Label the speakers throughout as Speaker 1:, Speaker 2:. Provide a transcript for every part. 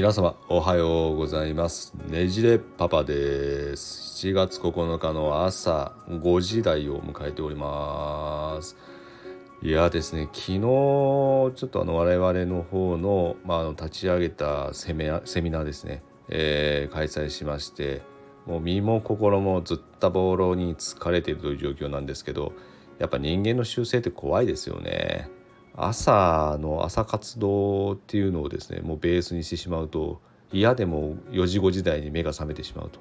Speaker 1: 皆様おはようございます。ねじれパパです。7月9日の朝5時台を迎えております。いやですね昨日ちょっとあの我々の方の,、まあ、あの立ち上げたセミナセミナーですね、えー、開催しましてもう身も心もずったぼろに疲れているという状況なんですけどやっぱ人間の習性って怖いですよね。朝の朝活動っていうのをですねもうベースにしてしまうと嫌でも4時5時台に目が覚めてしまうと。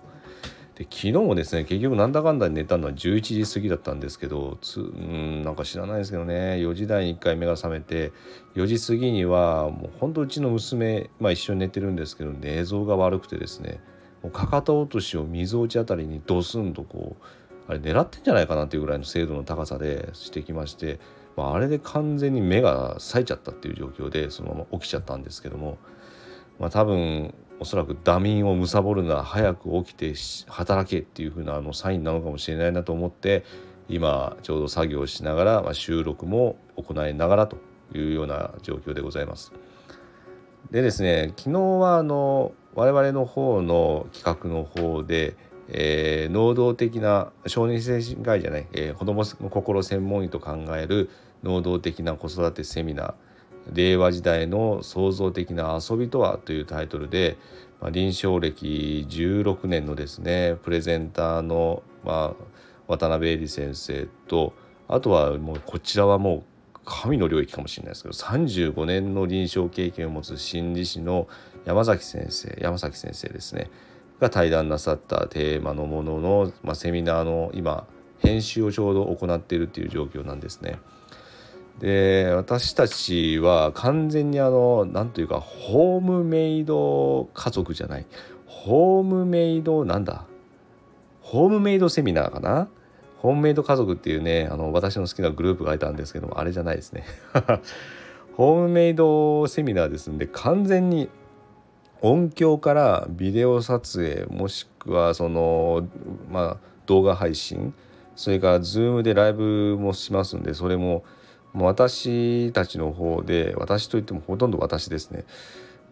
Speaker 1: で昨日もですね結局なんだかんだ寝たのは11時過ぎだったんですけどつうんなんか知らないですけどね4時台に1回目が覚めて4時過ぎにはもうほんとうちの娘、まあ、一緒に寝てるんですけど寝相が悪くてですねもうかかと落としをみぞおちあたりにドスンとこうあれ狙ってんじゃないかなっていうぐらいの精度の高さでしてきましてまあ、あれで完全に目が冴えちゃったっていう状況でそのまま起きちゃったんですけども、まあ、多分おそらくダミンを貪るな早く起きて働けっていう風なあのサインなのかもしれないなと思って今ちょうど作業しながら、まあ、収録も行いながらというような状況でございます。でですね昨日はあの我々の方の企画の方でえー、能動的な小児精神科医じゃない、えー、子どもの心専門医と考える能動的な子育てセミナー令和時代の創造的な遊びとはというタイトルで、まあ、臨床歴16年のですねプレゼンターの、まあ、渡辺恵里先生とあとはもうこちらはもう神の領域かもしれないですけど35年の臨床経験を持つ心理師の山崎先生山崎先生ですねが対談なさったテーマのものの、まあ、セミナーの今編集をちょうど行っているっていう状況なんですね。で私たちは完全にあの何というかホームメイド家族じゃない。ホームメイドなんだ？ホームメイドセミナーかな？ホームメイド家族っていうねあの私の好きなグループがいたんですけどもあれじゃないですね。ホームメイドセミナーですんで完全に音響からビデオ撮影もしくはそのまあ動画配信それから Zoom でライブもしますんでそれももう私たちの方で私といってもほとんど私ですね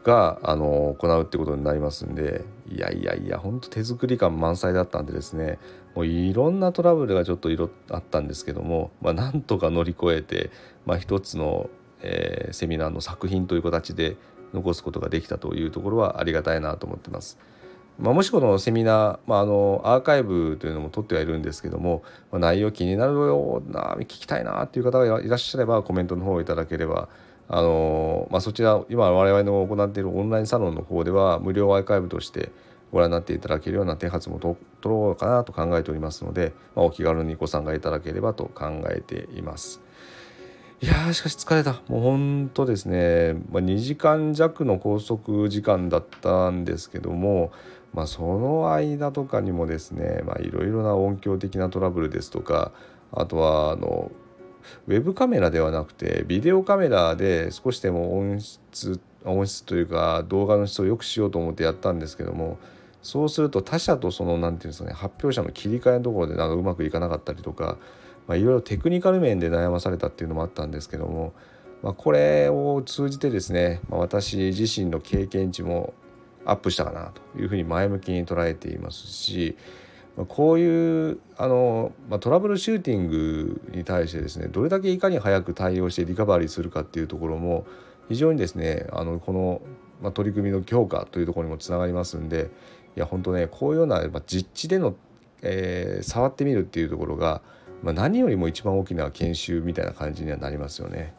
Speaker 1: があの行うってことになりますんでいやいやいやほんと手作り感満載だったんでですねもういろんなトラブルがちょっといろあったんですけども、まあ、なんとか乗り越えて、まあ、一つの、えー、セミナーの作品という形で残すことができたというところはありがたいなと思ってます。まあ、もしこのセミナー、まあ、あのアーカイブというのも取ってはいるんですけども、まあ、内容気になるような聞きたいなっていう方がいらっしゃればコメントの方をいただければあの、まあ、そちら今我々の行っているオンラインサロンの方では無料アーカイブとしてご覧になっていただけるような手はずも取ろうかなと考えておりますので、まあ、お気軽にご参加いただければと考えています。いやしかし疲れたもうほんとですね、まあ、2時間弱の拘束時間だったんですけども、まあ、その間とかにもですねいろいろな音響的なトラブルですとかあとはあのウェブカメラではなくてビデオカメラで少しでも音質音質というか動画の質を良くしようと思ってやったんですけどもそうすると他社とその何て言うんですかね発表者の切り替えのところでなんかうまくいかなかったりとかまあ、いろいろテクニカル面で悩まされたっていうのもあったんですけども、まあ、これを通じてですね、まあ、私自身の経験値もアップしたかなというふうに前向きに捉えていますし、こういうあの、まあ、トラブルシューティングに対してですねどれだけいかに早く対応してリカバリーするかっていうところも非常にですねあのこの、まあ、取り組みの強化というところにもつながりますんでいや本当ねこういうような、まあ、実地での、えー、触ってみるっていうところがまあ、何よりも一番大きな研修みたいな感じにはなりますよね。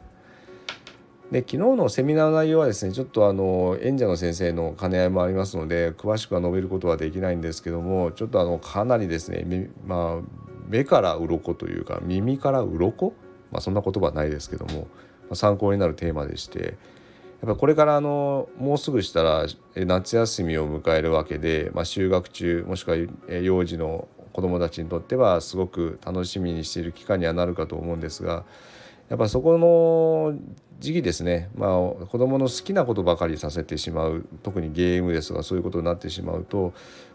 Speaker 1: で昨日のセミナーの内容はですねちょっとあの演者の先生の兼ね合いもありますので詳しくは述べることはできないんですけどもちょっとあのかなりですね、まあ、目から鱗というか耳から鱗、まあ、そんな言葉はないですけども、まあ、参考になるテーマでしてやっぱこれからあのもうすぐしたら夏休みを迎えるわけで、まあ、就学中もしくは幼児の子どもたちにとってはすごく楽しみにしている期間にはなるかと思うんですがやっぱそこの時期ですね、まあ、子どもの好きなことばかりさせてしまう。特にゲームですとかそういうことになってしまうと、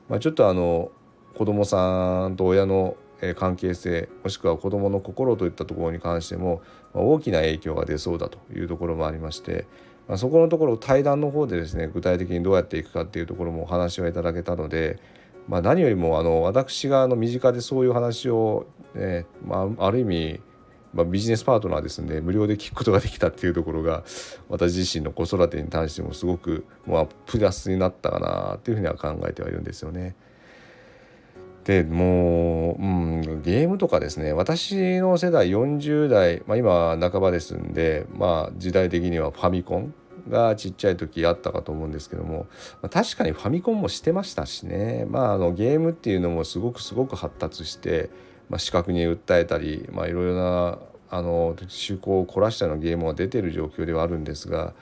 Speaker 1: まあ、ちょっとあの子どもさんと親の関係性もしくは子どもの心といったところに関しても大きな影響が出そうだというところもありましてまあ、そこのところ対談の方でですね具体的にどうやっていくかっていうところもお話はいただけたので、まあ、何よりもあの私があの身近でそういう話を、ねまあ、ある意味まあ、ビジネスパートナーですんで無料で聞くことができたっていうところが私自身の子育てに対してもすごく、まあ、プラスになったかなっていうふうには考えてはいるんですよね。でもう、うん、ゲームとかですね私の世代40代、まあ、今半ばですんで、まあ、時代的にはファミコンがちっちゃい時あったかと思うんですけども、確かにファミコンもしてましたしね、まあ、あのゲームっていうのもすごくすごく発達して、まあ、視覚に訴えたり、まあ、いろいろなあの趣向を凝らしたようなゲームが出てる状況ではあるんですが、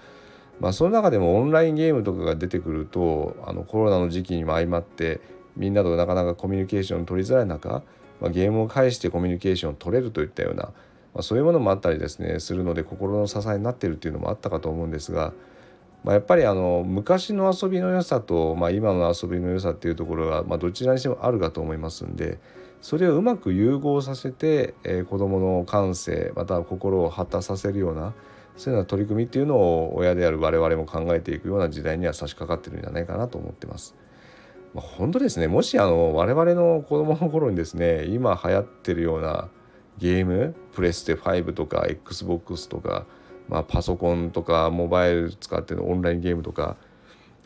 Speaker 1: まあ、その中でもオンラインゲームとかが出てくるとあのコロナの時期にも相まってみんなとなかなかコミュニケーション取りづらい中、まあ、ゲームを介してコミュニケーションを取れるといったような、まあ、そういうものもあったりですねするので心の支えになっているっていうのもあったかと思うんですが、まあ、やっぱりあの昔の遊びの良さと、まあ、今の遊びの良さっていうところが、まあ、どちらにしてもあるかと思いますんでそれをうまく融合させて、えー、子どもの感性または心を発達させるようなそういうような取り組みっていうのを親である我々も考えていくような時代には差し掛かってるんじゃないかなと思ってます。まあ、本当ですねもしあの我々の子供の頃にですね今流行ってるようなゲームプレステ5とか XBOX とか、まあ、パソコンとかモバイル使ってのオンラインゲームとか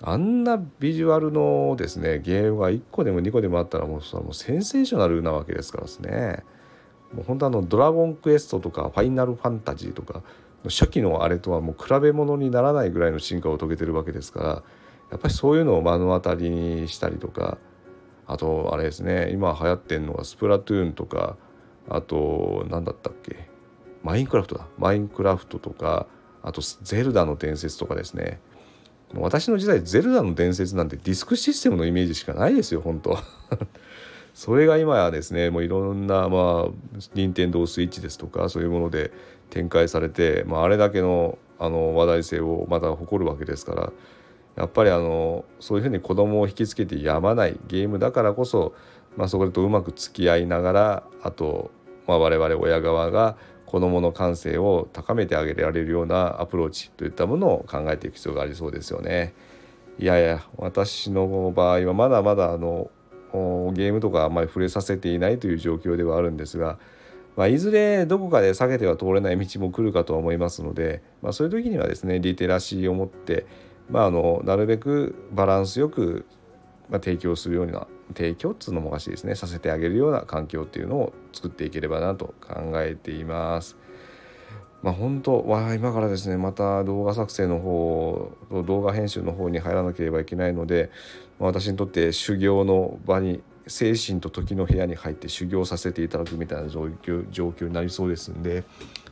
Speaker 1: あんなビジュアルのですねゲームが1個でも2個でもあったらもうそれもセンセーショナルなわけですからですね。もう本当あの「ドラゴンクエスト」とか「ファイナルファンタジー」とか初期のあれとはもう比べ物にならないぐらいの進化を遂げてるわけですからやっぱりそういうのを目の当たりにしたりとかあとあれですね今流行ってんのはスプラトゥーンとかあと何だったっけマインクラフトだ。マインクラフトとかあとゼルダの伝説とかですね。私の時代ゼルダの伝説なんてディスクシステムのイメージしかないですよ本当。それが今やですねもういろんなまあ任天堂スイッチですとかそういうもので展開されて、まあ、あれだけのあの話題性をまた誇るわけですからやっぱりあのそういうふうに子供を引きつけてやまないゲームだからこそ、まあ、そことうまく付き合いながらあと、まあ、我々親側が子どもの感性を高めてあげられるようなアプローチといったものを考えていく必要がありそうですよね。いやいや私の場合はまだまだあのゲームとかあんまり触れさせていないという状況ではあるんですが、まあ、いずれどこかで避けては通れない道も来るかとは思いますので、まあ、そういう時にはですねリテラシーを持ってまあ、あのなるべくバランスよく、まあ、提供するような提供っつうのもおかしいですねさせてあげるような環境っていうのを作っていければなと考えています。まあ、本当は今からですねまた動画作成の方と動画編集の方に入らなければいけないので、まあ、私にとって修行の場に精神と時の部屋に入って修行させていただくみたいな状況状況になりそうですんで、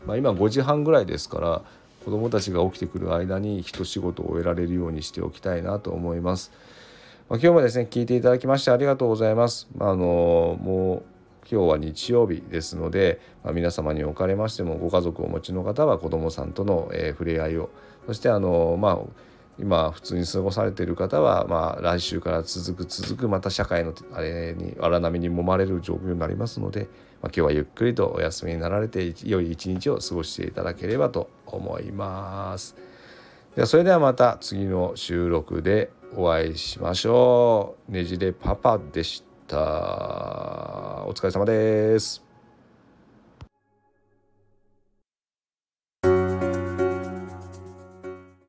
Speaker 1: まあ、今5時半ぐらいですから子どもたちが起きてくる間に一仕事を終えられるようにしておきたいなと思います。まあ、今日もですね聞いていただきましてありがとうございます。まあ、あのもう今日は日曜日ですので、まあ、皆様におかれましてもご家族をお持ちの方は子どもさんとの、えー、触れ合いをそしてあのまあ今普通に過ごされている方は、まあ、来週から続く続くまた社会のあれに荒波に揉まれる状況になりますので、まあ、今日はゆっくりとお休みになられて良い一日を過ごしていただければと思います。ではそれではまた次の収録でお会いしましょう。ねじれパパでした。お疲れ様です。